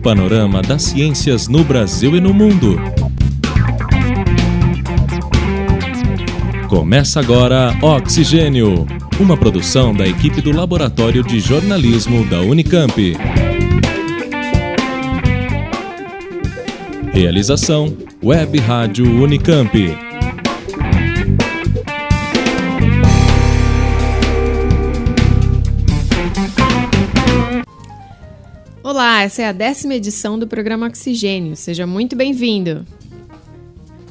panorama das ciências no Brasil e no mundo. Começa agora Oxigênio, uma produção da equipe do Laboratório de Jornalismo da Unicamp. Realização Web Rádio Unicamp. Olá, essa é a décima edição do programa Oxigênio. Seja muito bem-vindo.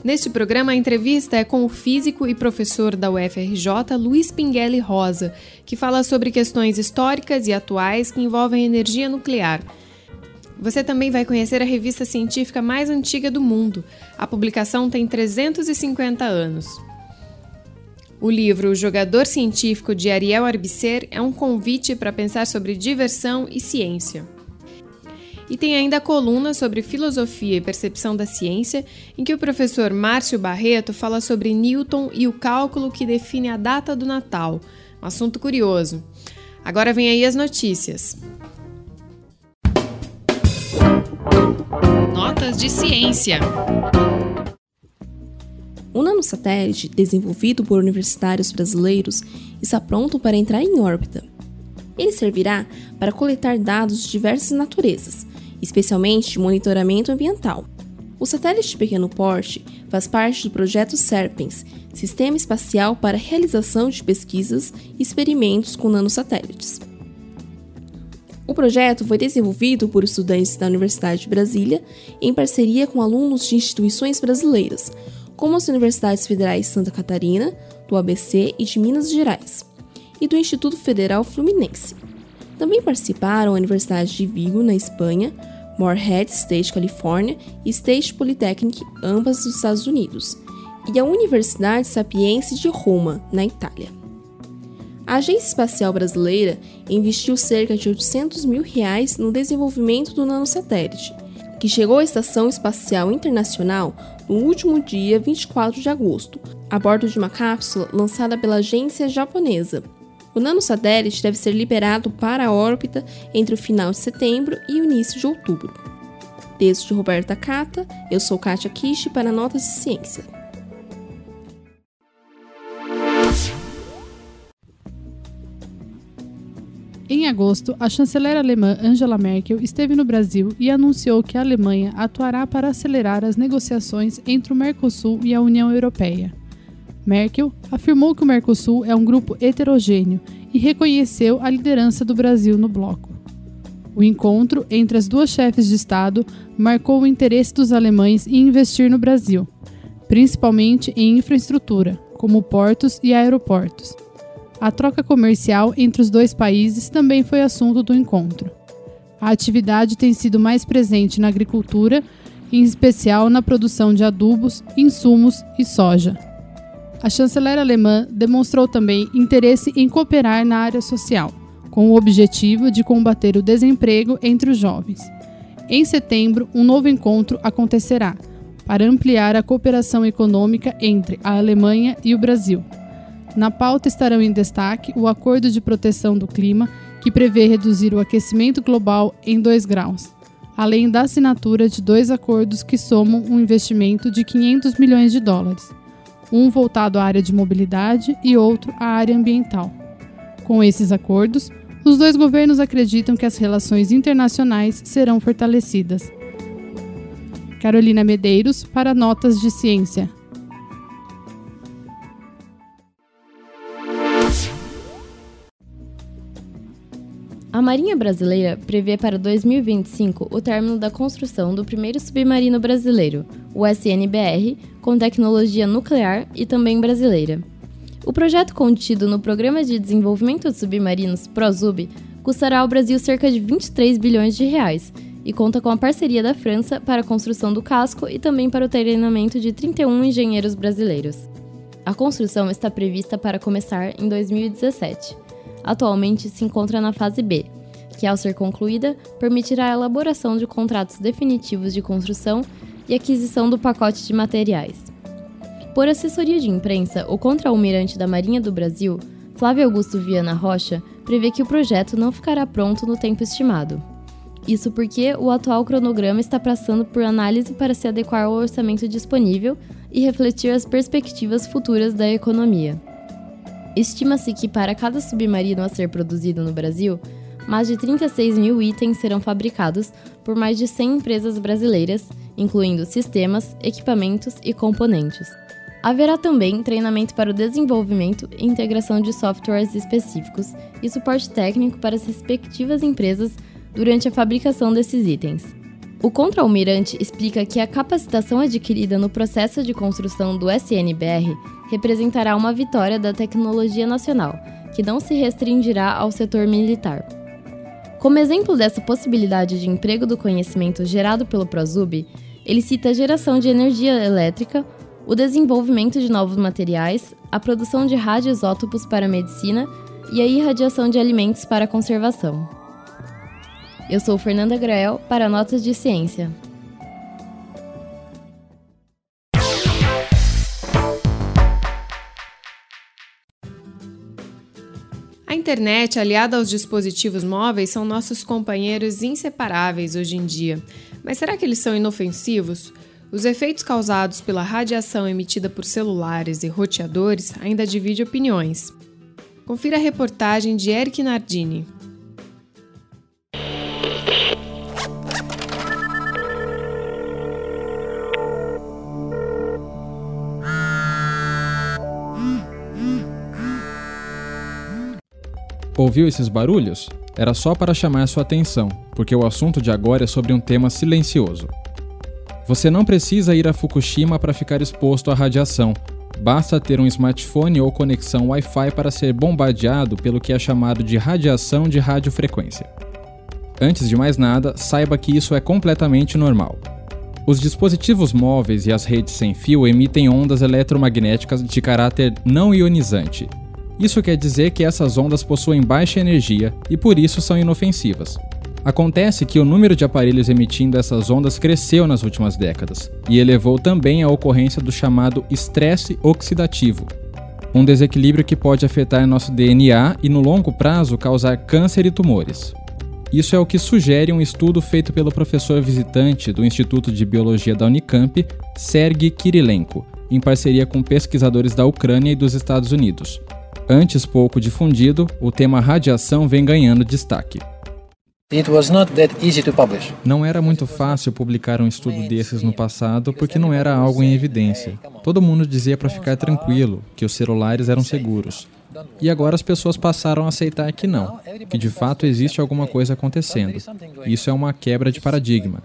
Neste programa, a entrevista é com o físico e professor da UFRJ, Luiz Pinguelli Rosa, que fala sobre questões históricas e atuais que envolvem energia nuclear. Você também vai conhecer a revista científica mais antiga do mundo. A publicação tem 350 anos. O livro O Jogador Científico de Ariel Arbicer é um convite para pensar sobre diversão e ciência. E tem ainda a coluna sobre filosofia e percepção da ciência, em que o professor Márcio Barreto fala sobre Newton e o cálculo que define a data do Natal. Um assunto curioso. Agora vem aí as notícias. Notas de ciência. O nanosatélite, desenvolvido por universitários brasileiros, está pronto para entrar em órbita. Ele servirá para coletar dados de diversas naturezas, especialmente de monitoramento ambiental. O satélite de pequeno porte faz parte do projeto SERPENS, Sistema Espacial para Realização de Pesquisas e Experimentos com Nanosatélites. O projeto foi desenvolvido por estudantes da Universidade de Brasília em parceria com alunos de instituições brasileiras, como as Universidades Federais de Santa Catarina, do ABC e de Minas Gerais, e do Instituto Federal Fluminense. Também participaram a Universidade de Vigo, na Espanha, Morehead State, Califórnia e State Polytechnic, ambas dos Estados Unidos, e a Universidade Sapiense de Roma, na Itália. A Agência Espacial Brasileira investiu cerca de 800 mil reais no desenvolvimento do nanosatélite, que chegou à Estação Espacial Internacional no último dia 24 de agosto, a bordo de uma cápsula lançada pela agência japonesa, o nanosatélite deve ser liberado para a órbita entre o final de setembro e o início de outubro. Texto de Roberta Cata, eu sou Kátia Kishi para Notas de Ciência. Em agosto, a chanceler alemã Angela Merkel esteve no Brasil e anunciou que a Alemanha atuará para acelerar as negociações entre o Mercosul e a União Europeia. Merkel afirmou que o Mercosul é um grupo heterogêneo e reconheceu a liderança do Brasil no bloco. O encontro entre as duas chefes de Estado marcou o interesse dos alemães em investir no Brasil, principalmente em infraestrutura, como portos e aeroportos. A troca comercial entre os dois países também foi assunto do encontro. A atividade tem sido mais presente na agricultura, em especial na produção de adubos, insumos e soja. A chanceler alemã demonstrou também interesse em cooperar na área social, com o objetivo de combater o desemprego entre os jovens. Em setembro, um novo encontro acontecerá para ampliar a cooperação econômica entre a Alemanha e o Brasil. Na pauta estarão em destaque o Acordo de Proteção do Clima, que prevê reduzir o aquecimento global em 2 graus, além da assinatura de dois acordos que somam um investimento de 500 milhões de dólares um voltado à área de mobilidade e outro à área ambiental. Com esses acordos, os dois governos acreditam que as relações internacionais serão fortalecidas. Carolina Medeiros, para Notas de Ciência. A Marinha Brasileira prevê para 2025 o término da construção do primeiro submarino brasileiro, o SNBR, com tecnologia nuclear e também brasileira. O projeto contido no Programa de Desenvolvimento de Submarinos ProSub custará ao Brasil cerca de 23 bilhões de reais e conta com a parceria da França para a construção do casco e também para o treinamento de 31 engenheiros brasileiros. A construção está prevista para começar em 2017 atualmente se encontra na fase B, que, ao ser concluída, permitirá a elaboração de contratos definitivos de construção e aquisição do pacote de materiais. Por assessoria de imprensa, o contra-almirante da Marinha do Brasil, Flávio Augusto Viana Rocha, prevê que o projeto não ficará pronto no tempo estimado. Isso porque o atual cronograma está passando por análise para se adequar ao orçamento disponível e refletir as perspectivas futuras da economia. Estima-se que para cada submarino a ser produzido no Brasil, mais de 36 mil itens serão fabricados por mais de 100 empresas brasileiras, incluindo sistemas, equipamentos e componentes. Haverá também treinamento para o desenvolvimento e integração de softwares específicos e suporte técnico para as respectivas empresas durante a fabricação desses itens. O contra-almirante explica que a capacitação adquirida no processo de construção do SNBR representará uma vitória da tecnologia nacional, que não se restringirá ao setor militar. Como exemplo dessa possibilidade de emprego do conhecimento gerado pelo ProZub, ele cita a geração de energia elétrica, o desenvolvimento de novos materiais, a produção de radioisótopos para a medicina e a irradiação de alimentos para a conservação. Eu sou Fernanda Grael para Notas de Ciência. Internet, aliada aos dispositivos móveis, são nossos companheiros inseparáveis hoje em dia. Mas será que eles são inofensivos? Os efeitos causados pela radiação emitida por celulares e roteadores ainda dividem opiniões. Confira a reportagem de Eric Nardini. Ouviu esses barulhos? Era só para chamar sua atenção, porque o assunto de agora é sobre um tema silencioso. Você não precisa ir a Fukushima para ficar exposto à radiação. Basta ter um smartphone ou conexão Wi-Fi para ser bombardeado pelo que é chamado de radiação de radiofrequência. Antes de mais nada, saiba que isso é completamente normal. Os dispositivos móveis e as redes sem fio emitem ondas eletromagnéticas de caráter não ionizante, isso quer dizer que essas ondas possuem baixa energia e por isso são inofensivas. Acontece que o número de aparelhos emitindo essas ondas cresceu nas últimas décadas e elevou também a ocorrência do chamado estresse oxidativo, um desequilíbrio que pode afetar nosso DNA e no longo prazo causar câncer e tumores. Isso é o que sugere um estudo feito pelo professor visitante do Instituto de Biologia da Unicamp, Sergei Kirilenko, em parceria com pesquisadores da Ucrânia e dos Estados Unidos. Antes pouco difundido, o tema radiação vem ganhando destaque. Não era muito fácil publicar um estudo desses no passado porque não era algo em evidência. Todo mundo dizia para ficar tranquilo, que os celulares eram seguros. E agora as pessoas passaram a aceitar que não, que de fato existe alguma coisa acontecendo. Isso é uma quebra de paradigma.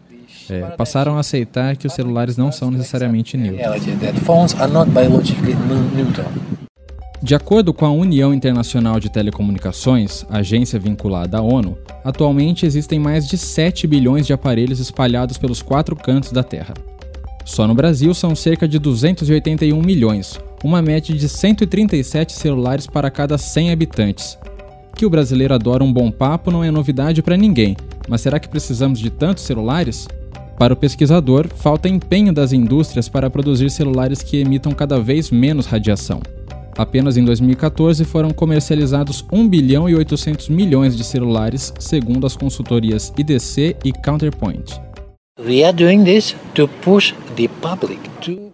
É, passaram a aceitar que os celulares não são necessariamente neutros. De acordo com a União Internacional de Telecomunicações, agência vinculada à ONU, atualmente existem mais de 7 bilhões de aparelhos espalhados pelos quatro cantos da Terra. Só no Brasil são cerca de 281 milhões, uma média de 137 celulares para cada 100 habitantes. Que o brasileiro adora um bom papo não é novidade para ninguém, mas será que precisamos de tantos celulares? Para o pesquisador, falta empenho das indústrias para produzir celulares que emitam cada vez menos radiação. Apenas em 2014 foram comercializados 1 bilhão e 800 milhões de celulares, segundo as consultorias IDC e Counterpoint.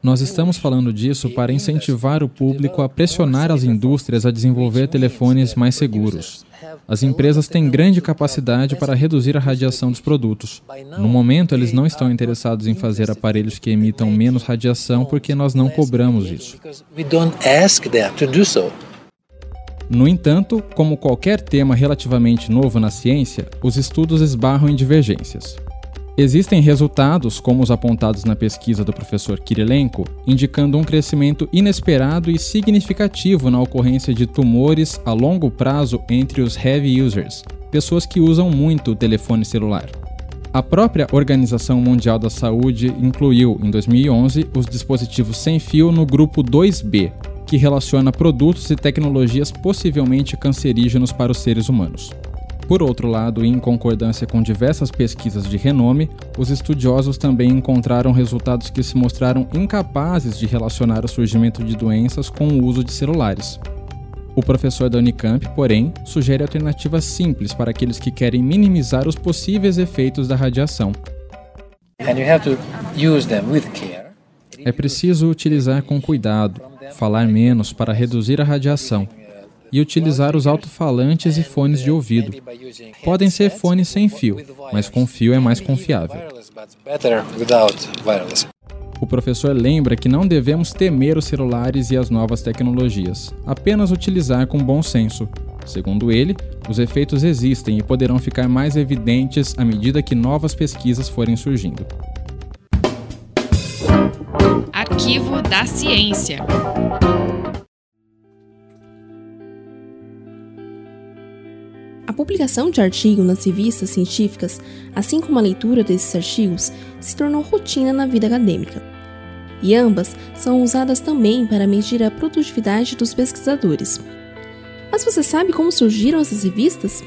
Nós estamos falando disso para incentivar o público a pressionar as indústrias a desenvolver telefones mais seguros. As empresas têm grande capacidade para reduzir a radiação dos produtos. No momento, eles não estão interessados em fazer aparelhos que emitam menos radiação porque nós não cobramos isso. No entanto, como qualquer tema relativamente novo na ciência, os estudos esbarram em divergências. Existem resultados, como os apontados na pesquisa do professor Kirilenko, indicando um crescimento inesperado e significativo na ocorrência de tumores a longo prazo entre os heavy users, pessoas que usam muito o telefone celular. A própria Organização Mundial da Saúde incluiu, em 2011, os dispositivos sem fio no grupo 2B, que relaciona produtos e tecnologias possivelmente cancerígenos para os seres humanos. Por outro lado, em concordância com diversas pesquisas de renome, os estudiosos também encontraram resultados que se mostraram incapazes de relacionar o surgimento de doenças com o uso de celulares. O professor da Unicamp, porém, sugere alternativas simples para aqueles que querem minimizar os possíveis efeitos da radiação. É preciso utilizar com cuidado, falar menos para reduzir a radiação e utilizar os alto-falantes e fones de ouvido. Podem ser fones sem fio, mas com fio é mais confiável. O professor lembra que não devemos temer os celulares e as novas tecnologias, apenas utilizar com bom senso. Segundo ele, os efeitos existem e poderão ficar mais evidentes à medida que novas pesquisas forem surgindo. Arquivo da Ciência. A publicação de artigo nas revistas científicas, assim como a leitura desses artigos, se tornou rotina na vida acadêmica. E ambas são usadas também para medir a produtividade dos pesquisadores. Mas você sabe como surgiram essas revistas?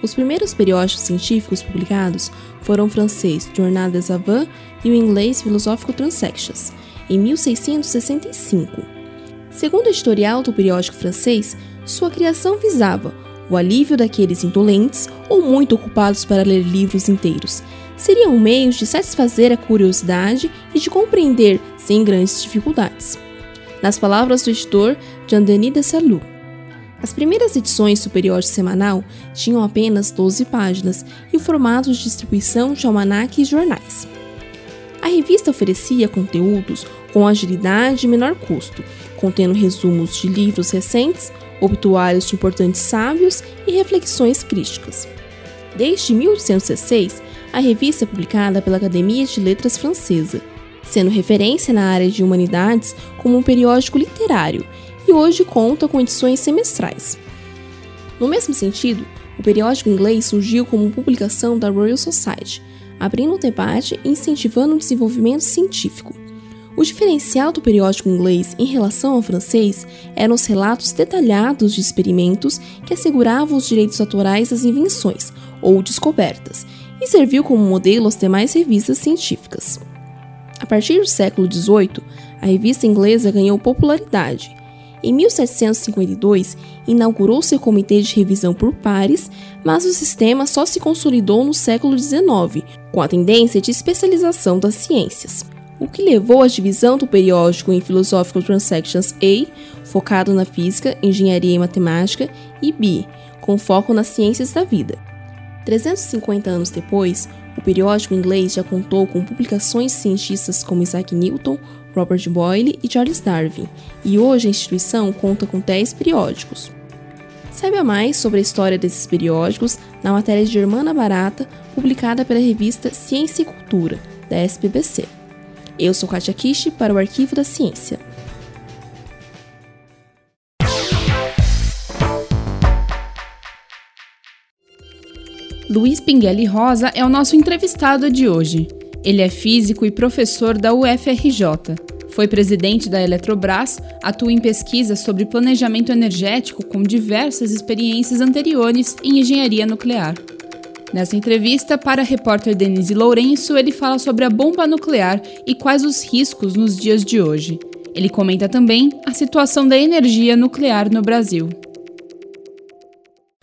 Os primeiros periódicos científicos publicados foram o francês Journal des Savants e o inglês Philosophical Transactions, em 1665. Segundo o editorial do periódico francês, sua criação visava o alívio daqueles indolentes ou muito ocupados para ler livros inteiros. Seriam meios de satisfazer a curiosidade e de compreender sem grandes dificuldades. Nas palavras do editor Jean-Denis de Salou, as primeiras edições periódico semanal tinham apenas 12 páginas e o formato de distribuição de almanaque e jornais. A revista oferecia conteúdos com agilidade e menor custo, contendo resumos de livros recentes, obituários de importantes sábios e reflexões críticas. Desde 1806, a revista é publicada pela Academia de Letras Francesa, sendo referência na área de humanidades como um periódico literário e hoje conta com edições semestrais. No mesmo sentido, o periódico inglês surgiu como publicação da Royal Society, abrindo o debate e incentivando o desenvolvimento científico. O diferencial do periódico inglês em relação ao francês eram os relatos detalhados de experimentos que asseguravam os direitos autorais das invenções ou descobertas e serviu como modelo às demais revistas científicas. A partir do século XVIII, a revista inglesa ganhou popularidade. Em 1752, inaugurou-se o Comitê de Revisão por Pares, mas o sistema só se consolidou no século XIX, com a tendência de especialização das ciências o que levou à divisão do periódico em Philosophical Transactions A, focado na física, engenharia e matemática, e B, com foco nas ciências da vida. 350 anos depois, o periódico inglês já contou com publicações de cientistas como Isaac Newton, Robert Boyle e Charles Darwin, e hoje a instituição conta com 10 periódicos. Saiba mais sobre a história desses periódicos na matéria de Germana Barata, publicada pela revista Ciência e Cultura, da SPBC. Eu sou Katia Kishi para o Arquivo da Ciência. Luiz Pinguelli Rosa é o nosso entrevistado de hoje. Ele é físico e professor da UFRJ. Foi presidente da Eletrobras, atua em pesquisas sobre planejamento energético com diversas experiências anteriores em engenharia nuclear. Nessa entrevista, para a repórter Denise Lourenço, ele fala sobre a bomba nuclear e quais os riscos nos dias de hoje. Ele comenta também a situação da energia nuclear no Brasil.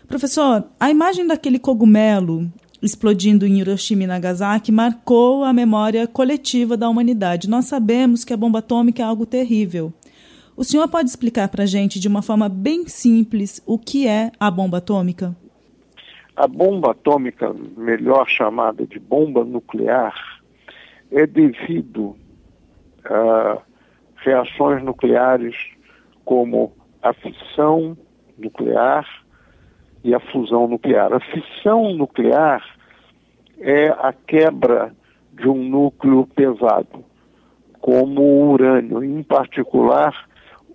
Professor, a imagem daquele cogumelo explodindo em Hiroshima e Nagasaki marcou a memória coletiva da humanidade. Nós sabemos que a bomba atômica é algo terrível. O senhor pode explicar para a gente, de uma forma bem simples, o que é a bomba atômica? A bomba atômica, melhor chamada de bomba nuclear, é devido a reações nucleares como a fissão nuclear e a fusão nuclear. A fissão nuclear é a quebra de um núcleo pesado, como o urânio, em particular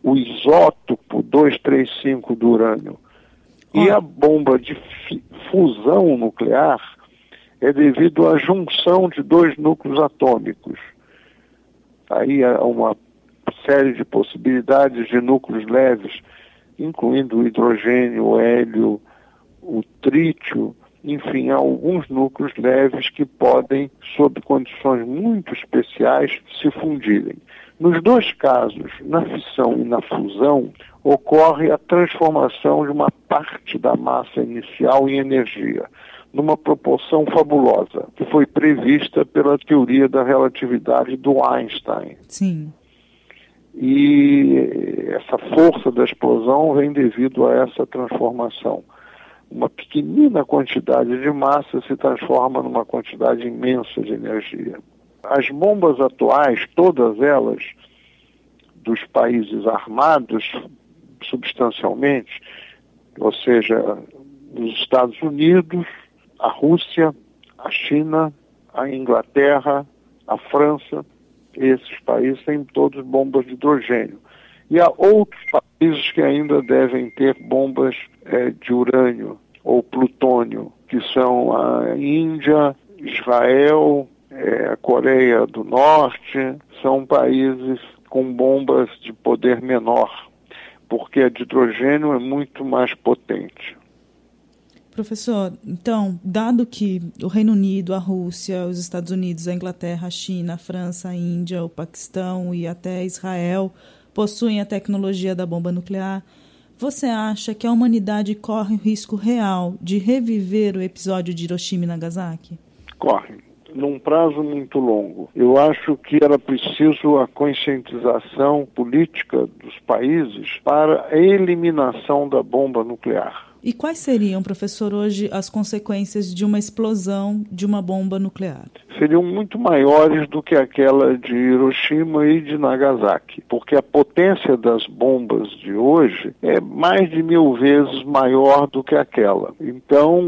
o isótopo 235 do urânio. E a bomba de fusão nuclear é devido à junção de dois núcleos atômicos. Aí há uma série de possibilidades de núcleos leves, incluindo o hidrogênio, o hélio, o trítio enfim, há alguns núcleos leves que podem, sob condições muito especiais, se fundirem. Nos dois casos, na fissão e na fusão, ocorre a transformação de uma parte da massa inicial em energia, numa proporção fabulosa, que foi prevista pela teoria da relatividade do Einstein. Sim. E essa força da explosão vem devido a essa transformação. Uma pequenina quantidade de massa se transforma numa quantidade imensa de energia. As bombas atuais, todas elas, dos países armados, substancialmente, ou seja, os Estados Unidos, a Rússia, a China, a Inglaterra, a França, esses países têm todos bombas de hidrogênio. E há outros países que ainda devem ter bombas é, de urânio ou plutônio, que são a Índia, Israel, é, a Coreia do Norte, são países com bombas de poder menor, porque a de hidrogênio é muito mais potente. Professor, então, dado que o Reino Unido, a Rússia, os Estados Unidos, a Inglaterra, a China, a França, a Índia, o Paquistão e até Israel possuem a tecnologia da bomba nuclear, você acha que a humanidade corre o risco real de reviver o episódio de Hiroshima e Nagasaki? Corre num prazo muito longo. Eu acho que era preciso a conscientização política dos países para a eliminação da bomba nuclear. E quais seriam, professor, hoje as consequências de uma explosão de uma bomba nuclear? Seriam muito maiores do que aquela de Hiroshima e de Nagasaki, porque a potência das bombas de hoje é mais de mil vezes maior do que aquela. Então,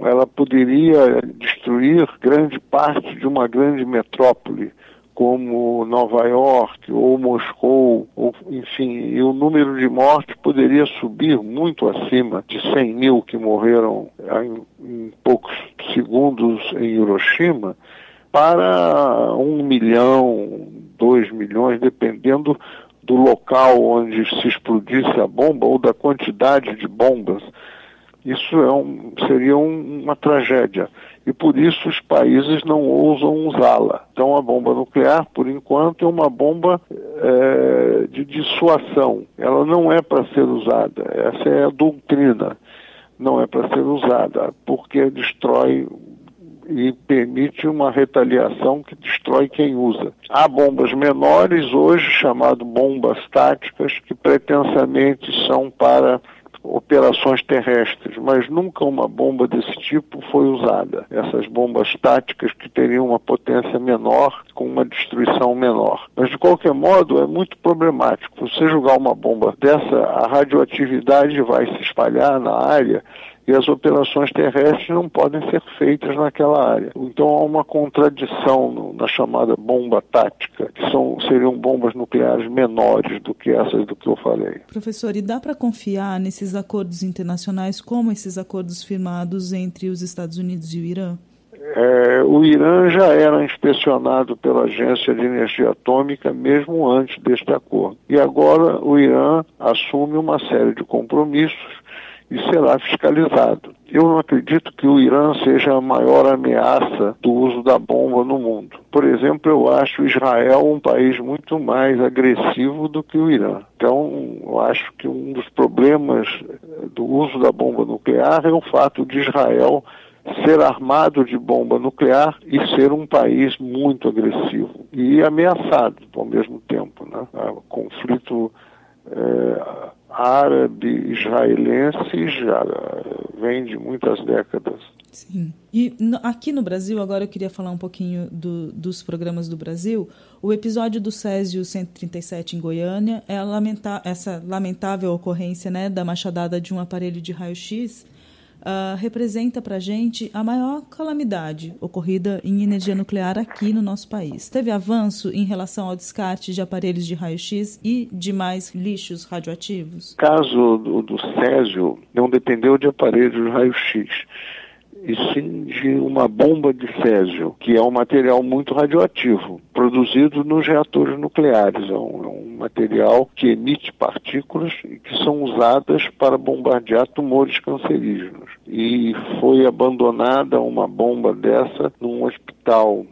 ela poderia destruir grande parte de uma grande metrópole como Nova York ou Moscou, ou, enfim, e o número de mortes poderia subir muito acima de 100 mil que morreram em, em poucos segundos em Hiroshima, para um milhão, dois milhões, dependendo do local onde se explodisse a bomba ou da quantidade de bombas. Isso é um, seria um, uma tragédia e por isso os países não ousam usá-la. Então a bomba nuclear, por enquanto, é uma bomba é, de dissuasão. Ela não é para ser usada. Essa é a doutrina. Não é para ser usada, porque destrói e permite uma retaliação que destrói quem usa. Há bombas menores hoje, chamado bombas táticas, que pretensamente são para operações terrestres, mas nunca uma bomba desse tipo foi usada. Essas bombas táticas que teriam uma potência menor, com uma destruição menor. Mas, de qualquer modo, é muito problemático. Você jogar uma bomba dessa, a radioatividade vai se espalhar na área e as operações terrestres não podem ser feitas naquela área. Então há uma contradição no, na chamada bomba tática, que são, seriam bombas nucleares menores do que essas do que eu falei. Professor, e dá para confiar nesses acordos internacionais como esses acordos firmados entre os Estados Unidos e o Irã? É, o Irã já era inspecionado pela Agência de Energia Atômica mesmo antes deste acordo. E agora o Irã assume uma série de compromissos e será fiscalizado. Eu não acredito que o Irã seja a maior ameaça do uso da bomba no mundo. Por exemplo, eu acho Israel um país muito mais agressivo do que o Irã. Então, eu acho que um dos problemas do uso da bomba nuclear é o fato de Israel ser armado de bomba nuclear e ser um país muito agressivo e ameaçado ao mesmo tempo. Né? O conflito é, árabe-israelense já vem de muitas décadas. Sim. E no, aqui no Brasil, agora eu queria falar um pouquinho do, dos programas do Brasil. O episódio do Césio 137 em Goiânia é lamenta essa lamentável ocorrência né, da machadada de um aparelho de raio-x uh, representa para a gente a maior calamidade ocorrida em energia nuclear aqui no nosso país. Teve avanço em relação ao descarte de aparelhos de raio-x e demais lixos radioativos? O caso do, do Césio não dependeu de aparelhos de raio-x. E sim de uma bomba de césio, que é um material muito radioativo, produzido nos reatores nucleares. É um, é um material que emite partículas que são usadas para bombardear tumores cancerígenos. E foi abandonada uma bomba dessa num hospital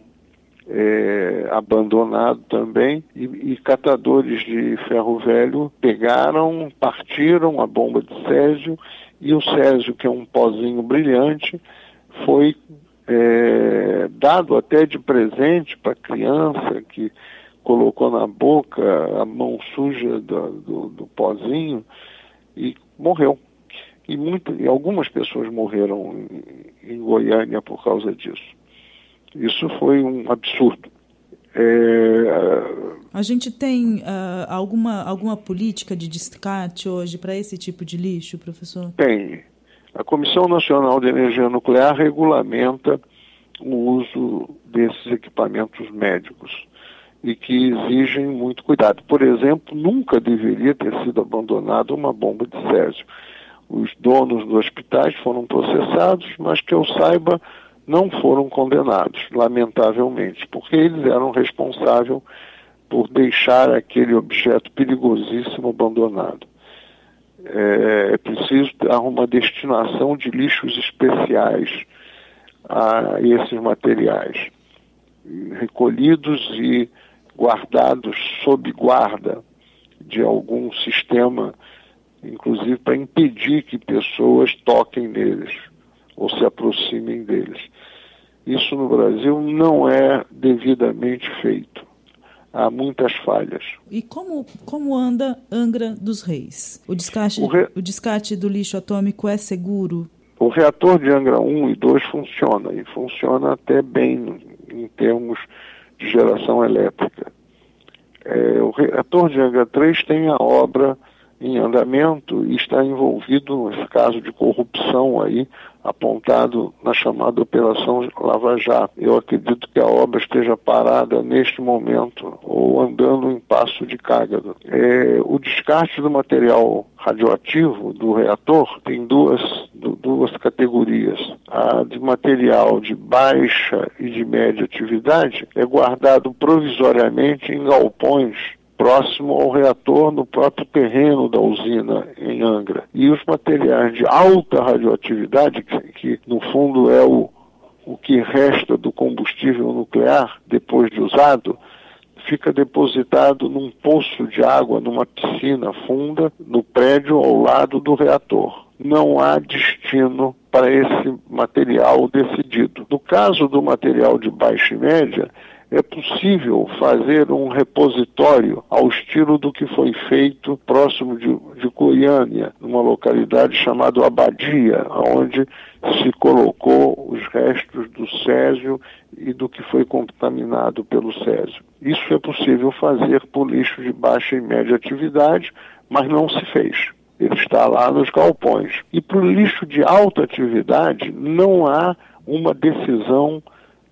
é, abandonado também, e, e, catadores de ferro velho pegaram, partiram a bomba de césio, e o césio, que é um pozinho brilhante, foi é, dado até de presente para a criança que colocou na boca a mão suja do, do, do pozinho e morreu. E, muito, e algumas pessoas morreram em, em Goiânia por causa disso. Isso foi um absurdo. É... A gente tem uh, alguma, alguma política de descarte hoje para esse tipo de lixo, professor? Tem. A Comissão Nacional de Energia Nuclear regulamenta o uso desses equipamentos médicos e que exigem muito cuidado. Por exemplo, nunca deveria ter sido abandonada uma bomba de césio. Os donos dos hospitais foram processados, mas que eu saiba, não foram condenados, lamentavelmente, porque eles eram responsáveis por deixar aquele objeto perigosíssimo abandonado. É, é preciso dar uma destinação de lixos especiais a esses materiais, recolhidos e guardados sob guarda de algum sistema, inclusive para impedir que pessoas toquem neles ou se aproximem deles. Isso no Brasil não é devidamente feito. Há muitas falhas. E como, como anda Angra dos Reis? O descarte, o, re... o descarte do lixo atômico é seguro? O reator de Angra 1 e 2 funciona, e funciona até bem em termos de geração elétrica. É, o reator de Angra 3 tem a obra em andamento e está envolvido nesse caso de corrupção aí apontado na chamada Operação Lava Jato. Eu acredito que a obra esteja parada neste momento ou andando em passo de cágado. É, o descarte do material radioativo do reator tem duas, duas categorias. A de material de baixa e de média atividade é guardado provisoriamente em galpões próximo ao reator no próprio terreno da usina em Angra. E os materiais de alta radioatividade, que, que no fundo é o, o que resta do combustível nuclear depois de usado, fica depositado num poço de água, numa piscina funda, no prédio ao lado do reator. Não há destino para esse material decidido. No caso do material de baixa e média, é possível fazer um repositório ao estilo do que foi feito próximo de, de Goiânia, numa localidade chamada Abadia, onde se colocou os restos do Césio e do que foi contaminado pelo Césio. Isso é possível fazer por lixo de baixa e média atividade, mas não se fez. Ele está lá nos galpões. E para o lixo de alta atividade, não há uma decisão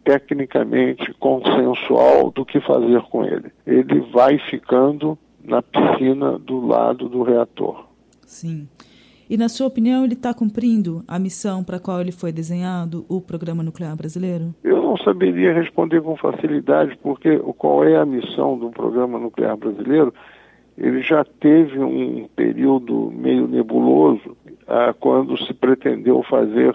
tecnicamente consensual do que fazer com ele. Ele vai ficando na piscina do lado do reator. Sim. E, na sua opinião, ele está cumprindo a missão para a qual ele foi desenhado, o Programa Nuclear Brasileiro? Eu não saberia responder com facilidade, porque qual é a missão do Programa Nuclear Brasileiro? Ele já teve um período meio nebuloso ah, quando se pretendeu fazer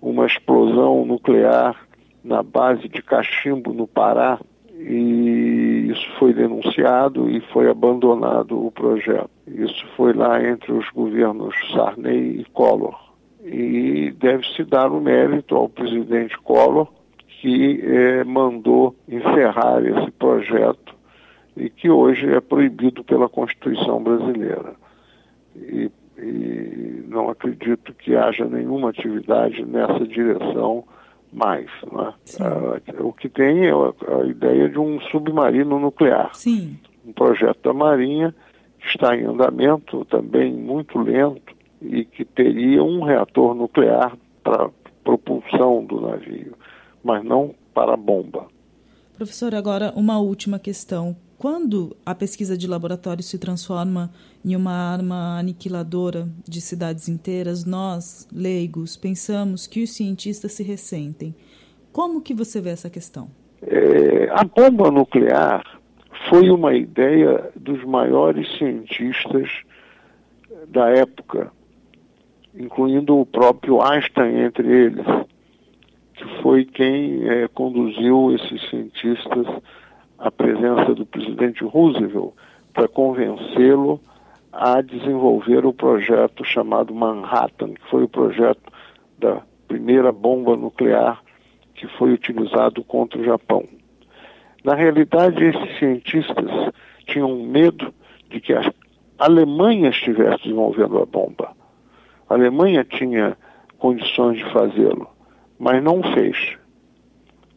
uma explosão nuclear na base de Cachimbo, no Pará, e isso foi denunciado e foi abandonado o projeto. Isso foi lá entre os governos Sarney e Collor. E deve-se dar o mérito ao presidente Collor, que eh, mandou encerrar esse projeto e que hoje é proibido pela Constituição brasileira. E, e não acredito que haja nenhuma atividade nessa direção mais. Né? O que tem é a, a, ideia de um submarino nuclear. Sim. Um projeto da Marinha que está em andamento, também muito lento, e que teria um reator nuclear para propulsão do navio, mas não para bomba. Professor, agora uma última questão quando a pesquisa de laboratório se transforma em uma arma aniquiladora de cidades inteiras, nós, leigos, pensamos que os cientistas se ressentem. Como que você vê essa questão? É, a bomba nuclear foi uma ideia dos maiores cientistas da época, incluindo o próprio Einstein entre eles, que foi quem é, conduziu esses cientistas à presença do presidente Roosevelt para convencê-lo a desenvolver o projeto chamado Manhattan, que foi o projeto da primeira bomba nuclear que foi utilizado contra o Japão. Na realidade, esses cientistas tinham medo de que a Alemanha estivesse desenvolvendo a bomba. A Alemanha tinha condições de fazê-lo, mas não fez.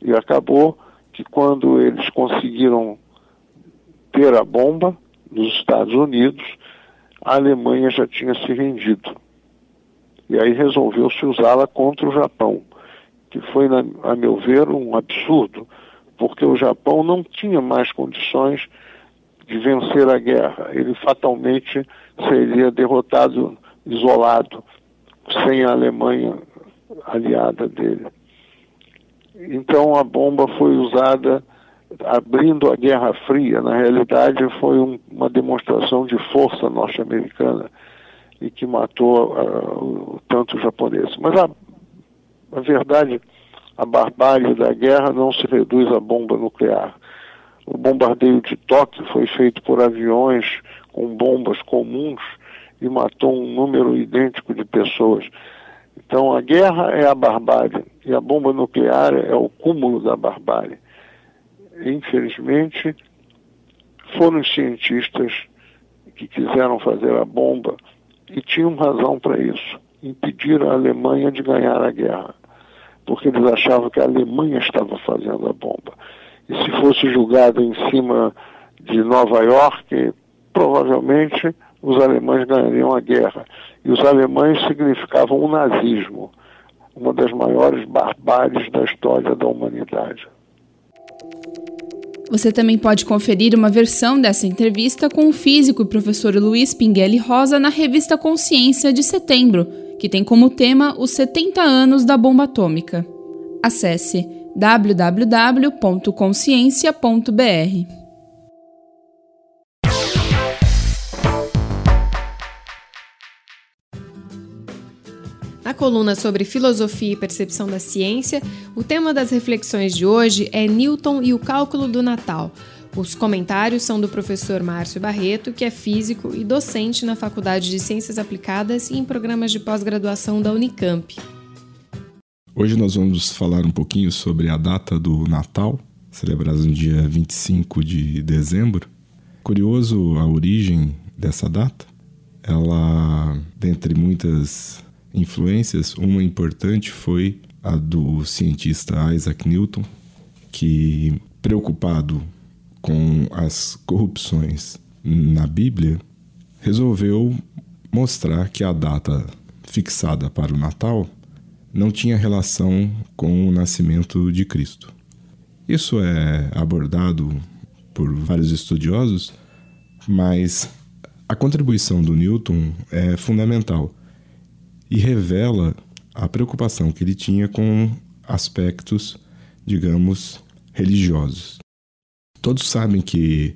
E acabou que quando eles conseguiram ter a bomba nos Estados Unidos, a Alemanha já tinha se rendido. E aí resolveu-se usá-la contra o Japão que foi, na, a meu ver, um absurdo, porque o Japão não tinha mais condições de vencer a guerra. Ele fatalmente seria derrotado, isolado, sem a Alemanha aliada dele. Então a bomba foi usada abrindo a Guerra Fria. Na realidade, foi um, uma demonstração de força norte-americana e que matou uh, tanto os japoneses. Mas a na verdade, a barbárie da guerra não se reduz à bomba nuclear. O bombardeio de Tóquio foi feito por aviões com bombas comuns e matou um número idêntico de pessoas. Então a guerra é a barbárie e a bomba nuclear é o cúmulo da barbárie. Infelizmente, foram os cientistas que quiseram fazer a bomba e tinham razão para isso impedir a Alemanha de ganhar a guerra porque eles achavam que a Alemanha estava fazendo a bomba. E se fosse julgado em cima de Nova York, provavelmente os alemães ganhariam a guerra. E os alemães significavam o nazismo, uma das maiores barbáries da história da humanidade. Você também pode conferir uma versão dessa entrevista com o físico e professor Luiz Pinguelli Rosa na revista Consciência de setembro, que tem como tema os 70 anos da bomba atômica. Acesse www.consciência.br. Na coluna sobre filosofia e percepção da ciência, o tema das reflexões de hoje é Newton e o cálculo do Natal os comentários são do professor Márcio Barreto, que é físico e docente na Faculdade de Ciências Aplicadas e em programas de pós-graduação da Unicamp. Hoje nós vamos falar um pouquinho sobre a data do Natal, celebrada no dia 25 de dezembro. Curioso a origem dessa data. Ela, dentre muitas influências, uma importante foi a do cientista Isaac Newton, que, preocupado com as corrupções na Bíblia, resolveu mostrar que a data fixada para o Natal não tinha relação com o nascimento de Cristo. Isso é abordado por vários estudiosos, mas a contribuição do Newton é fundamental e revela a preocupação que ele tinha com aspectos, digamos, religiosos. Todos sabem que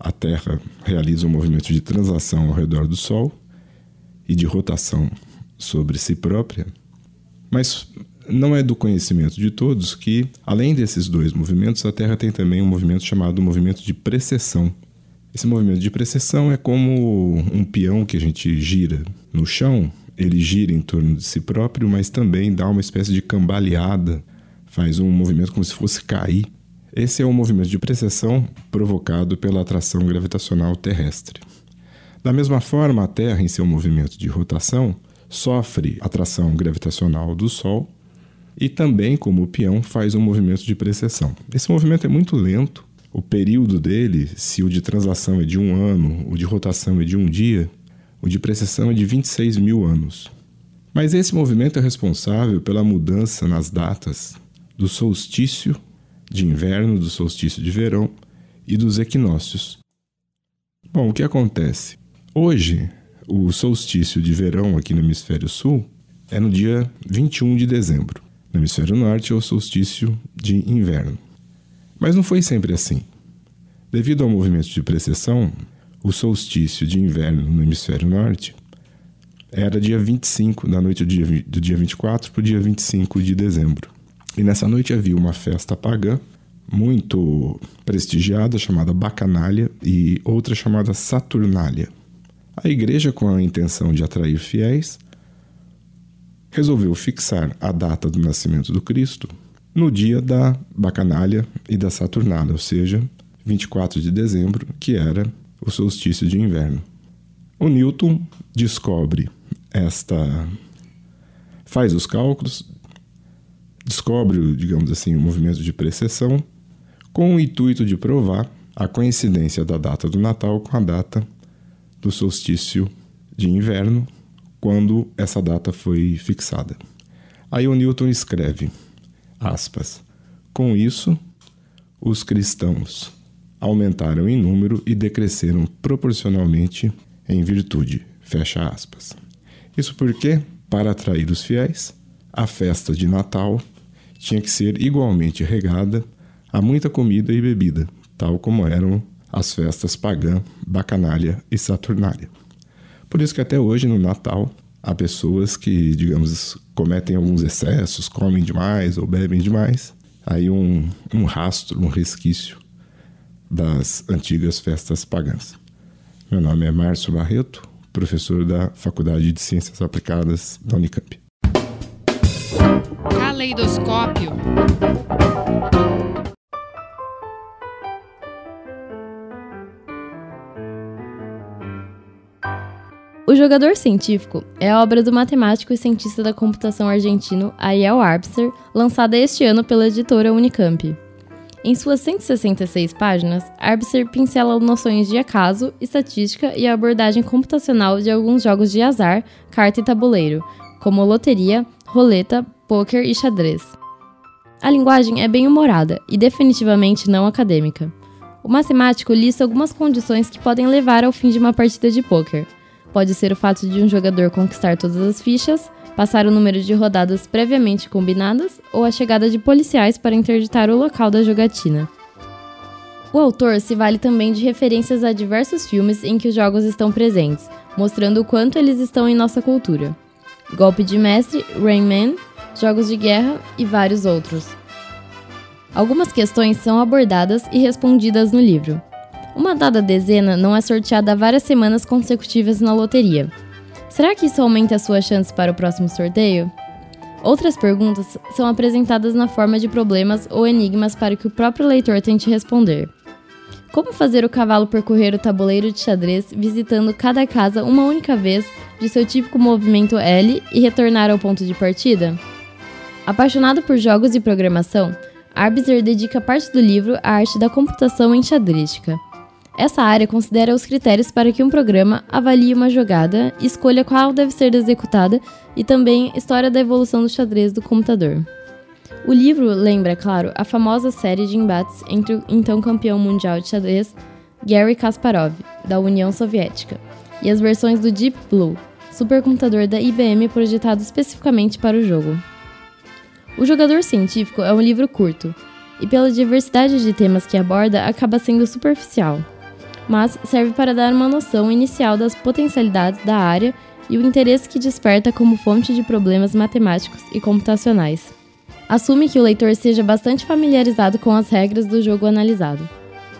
a Terra realiza um movimento de translação ao redor do Sol e de rotação sobre si própria, mas não é do conhecimento de todos que, além desses dois movimentos, a Terra tem também um movimento chamado movimento de precessão. Esse movimento de precessão é como um peão que a gente gira no chão, ele gira em torno de si próprio, mas também dá uma espécie de cambaleada, faz um movimento como se fosse cair esse é um movimento de precessão provocado pela atração gravitacional terrestre. Da mesma forma, a Terra, em seu movimento de rotação, sofre atração gravitacional do Sol e também, como o peão, faz um movimento de precessão. Esse movimento é muito lento. O período dele, se o de translação é de um ano, o de rotação é de um dia, o de precessão é de 26 mil anos. Mas esse movimento é responsável pela mudança nas datas do solstício de inverno, do solstício de verão e dos equinócios. Bom, o que acontece? Hoje, o solstício de verão aqui no hemisfério sul é no dia 21 de dezembro. No hemisfério norte é o solstício de inverno. Mas não foi sempre assim. Devido ao movimento de precessão, o solstício de inverno no hemisfério norte era dia 25, na noite do dia, do dia 24 para o dia 25 de dezembro. E nessa noite havia uma festa pagã muito prestigiada chamada Bacanália e outra chamada Saturnália. A igreja, com a intenção de atrair fiéis, resolveu fixar a data do nascimento do Cristo no dia da Bacanália e da Saturnália, ou seja, 24 de dezembro, que era o solstício de inverno. O Newton descobre esta. faz os cálculos, descobre, digamos assim, o movimento de precessão, com o intuito de provar a coincidência da data do Natal com a data do solstício de inverno, quando essa data foi fixada. Aí o Newton escreve, aspas, com isso, os cristãos aumentaram em número e decresceram proporcionalmente em virtude, fecha aspas. Isso porque, para atrair os fiéis, a festa de Natal tinha que ser igualmente regada a muita comida e bebida, tal como eram as festas pagã, bacanália e saturnália. Por isso que até hoje no Natal há pessoas que, digamos, cometem alguns excessos, comem demais ou bebem demais. Aí um, um rastro, um resquício das antigas festas pagãs. Meu nome é Márcio Barreto, professor da Faculdade de Ciências Aplicadas da Unicamp. Caleidoscópio. O Jogador Científico é a obra do matemático e cientista da computação argentino Ariel Arbster, lançada este ano pela editora Unicamp. Em suas 166 páginas, Arbster pincela noções de acaso, estatística e a abordagem computacional de alguns jogos de azar, carta e tabuleiro, como loteria, roleta, pôquer e xadrez. A linguagem é bem humorada e definitivamente não acadêmica. O matemático lista algumas condições que podem levar ao fim de uma partida de pôquer, Pode ser o fato de um jogador conquistar todas as fichas, passar o número de rodadas previamente combinadas ou a chegada de policiais para interditar o local da jogatina. O autor se vale também de referências a diversos filmes em que os jogos estão presentes, mostrando o quanto eles estão em nossa cultura. Golpe de Mestre, Rain Man, Jogos de Guerra e vários outros. Algumas questões são abordadas e respondidas no livro. Uma dada dezena não é sorteada várias semanas consecutivas na loteria. Será que isso aumenta a sua chance para o próximo sorteio? Outras perguntas são apresentadas na forma de problemas ou enigmas para que o próprio leitor tente responder. Como fazer o cavalo percorrer o tabuleiro de xadrez visitando cada casa uma única vez de seu típico movimento L e retornar ao ponto de partida? Apaixonado por jogos e programação, Arbiter dedica parte do livro à arte da computação enxadrística. Essa área considera os critérios para que um programa avalie uma jogada, escolha qual deve ser executada e também história da evolução do xadrez do computador. O livro lembra, claro, a famosa série de embates entre o então campeão mundial de xadrez Gary Kasparov, da União Soviética, e as versões do Deep Blue, supercomputador da IBM projetado especificamente para o jogo. O Jogador Científico é um livro curto, e pela diversidade de temas que aborda, acaba sendo superficial mas serve para dar uma noção inicial das potencialidades da área e o interesse que desperta como fonte de problemas matemáticos e computacionais. Assume que o leitor esteja bastante familiarizado com as regras do jogo analisado,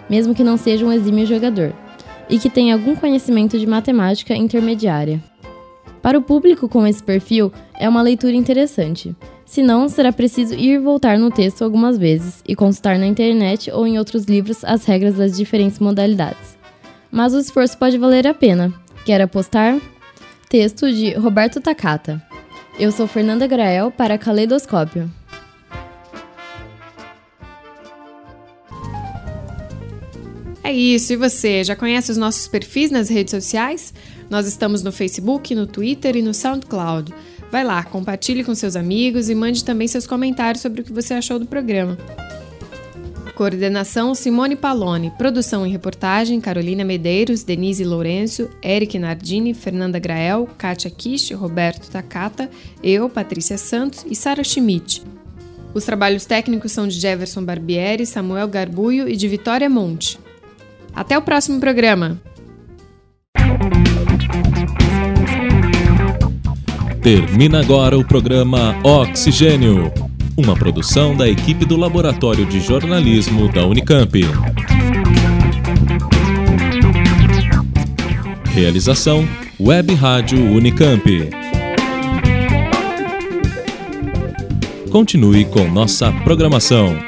mesmo que não seja um exímio jogador, e que tenha algum conhecimento de matemática intermediária. Para o público com esse perfil, é uma leitura interessante. Se não, será preciso ir voltar no texto algumas vezes e consultar na internet ou em outros livros as regras das diferentes modalidades mas o esforço pode valer a pena. Quer apostar? Texto de Roberto Takata. Eu sou Fernanda Grael para Caleidoscópio. É isso, e você? Já conhece os nossos perfis nas redes sociais? Nós estamos no Facebook, no Twitter e no SoundCloud. Vai lá, compartilhe com seus amigos e mande também seus comentários sobre o que você achou do programa. Coordenação Simone Paloni. Produção e reportagem Carolina Medeiros, Denise Lourenço, Eric Nardini, Fernanda Grael, Kátia Kish, Roberto Takata, eu, Patrícia Santos e Sara Schmidt. Os trabalhos técnicos são de Jefferson Barbieri, Samuel Garbuio e de Vitória Monte. Até o próximo programa! Termina agora o programa Oxigênio, uma produção da equipe do Laboratório de Jornalismo da Unicamp. Realização Web Rádio Unicamp. Continue com nossa programação.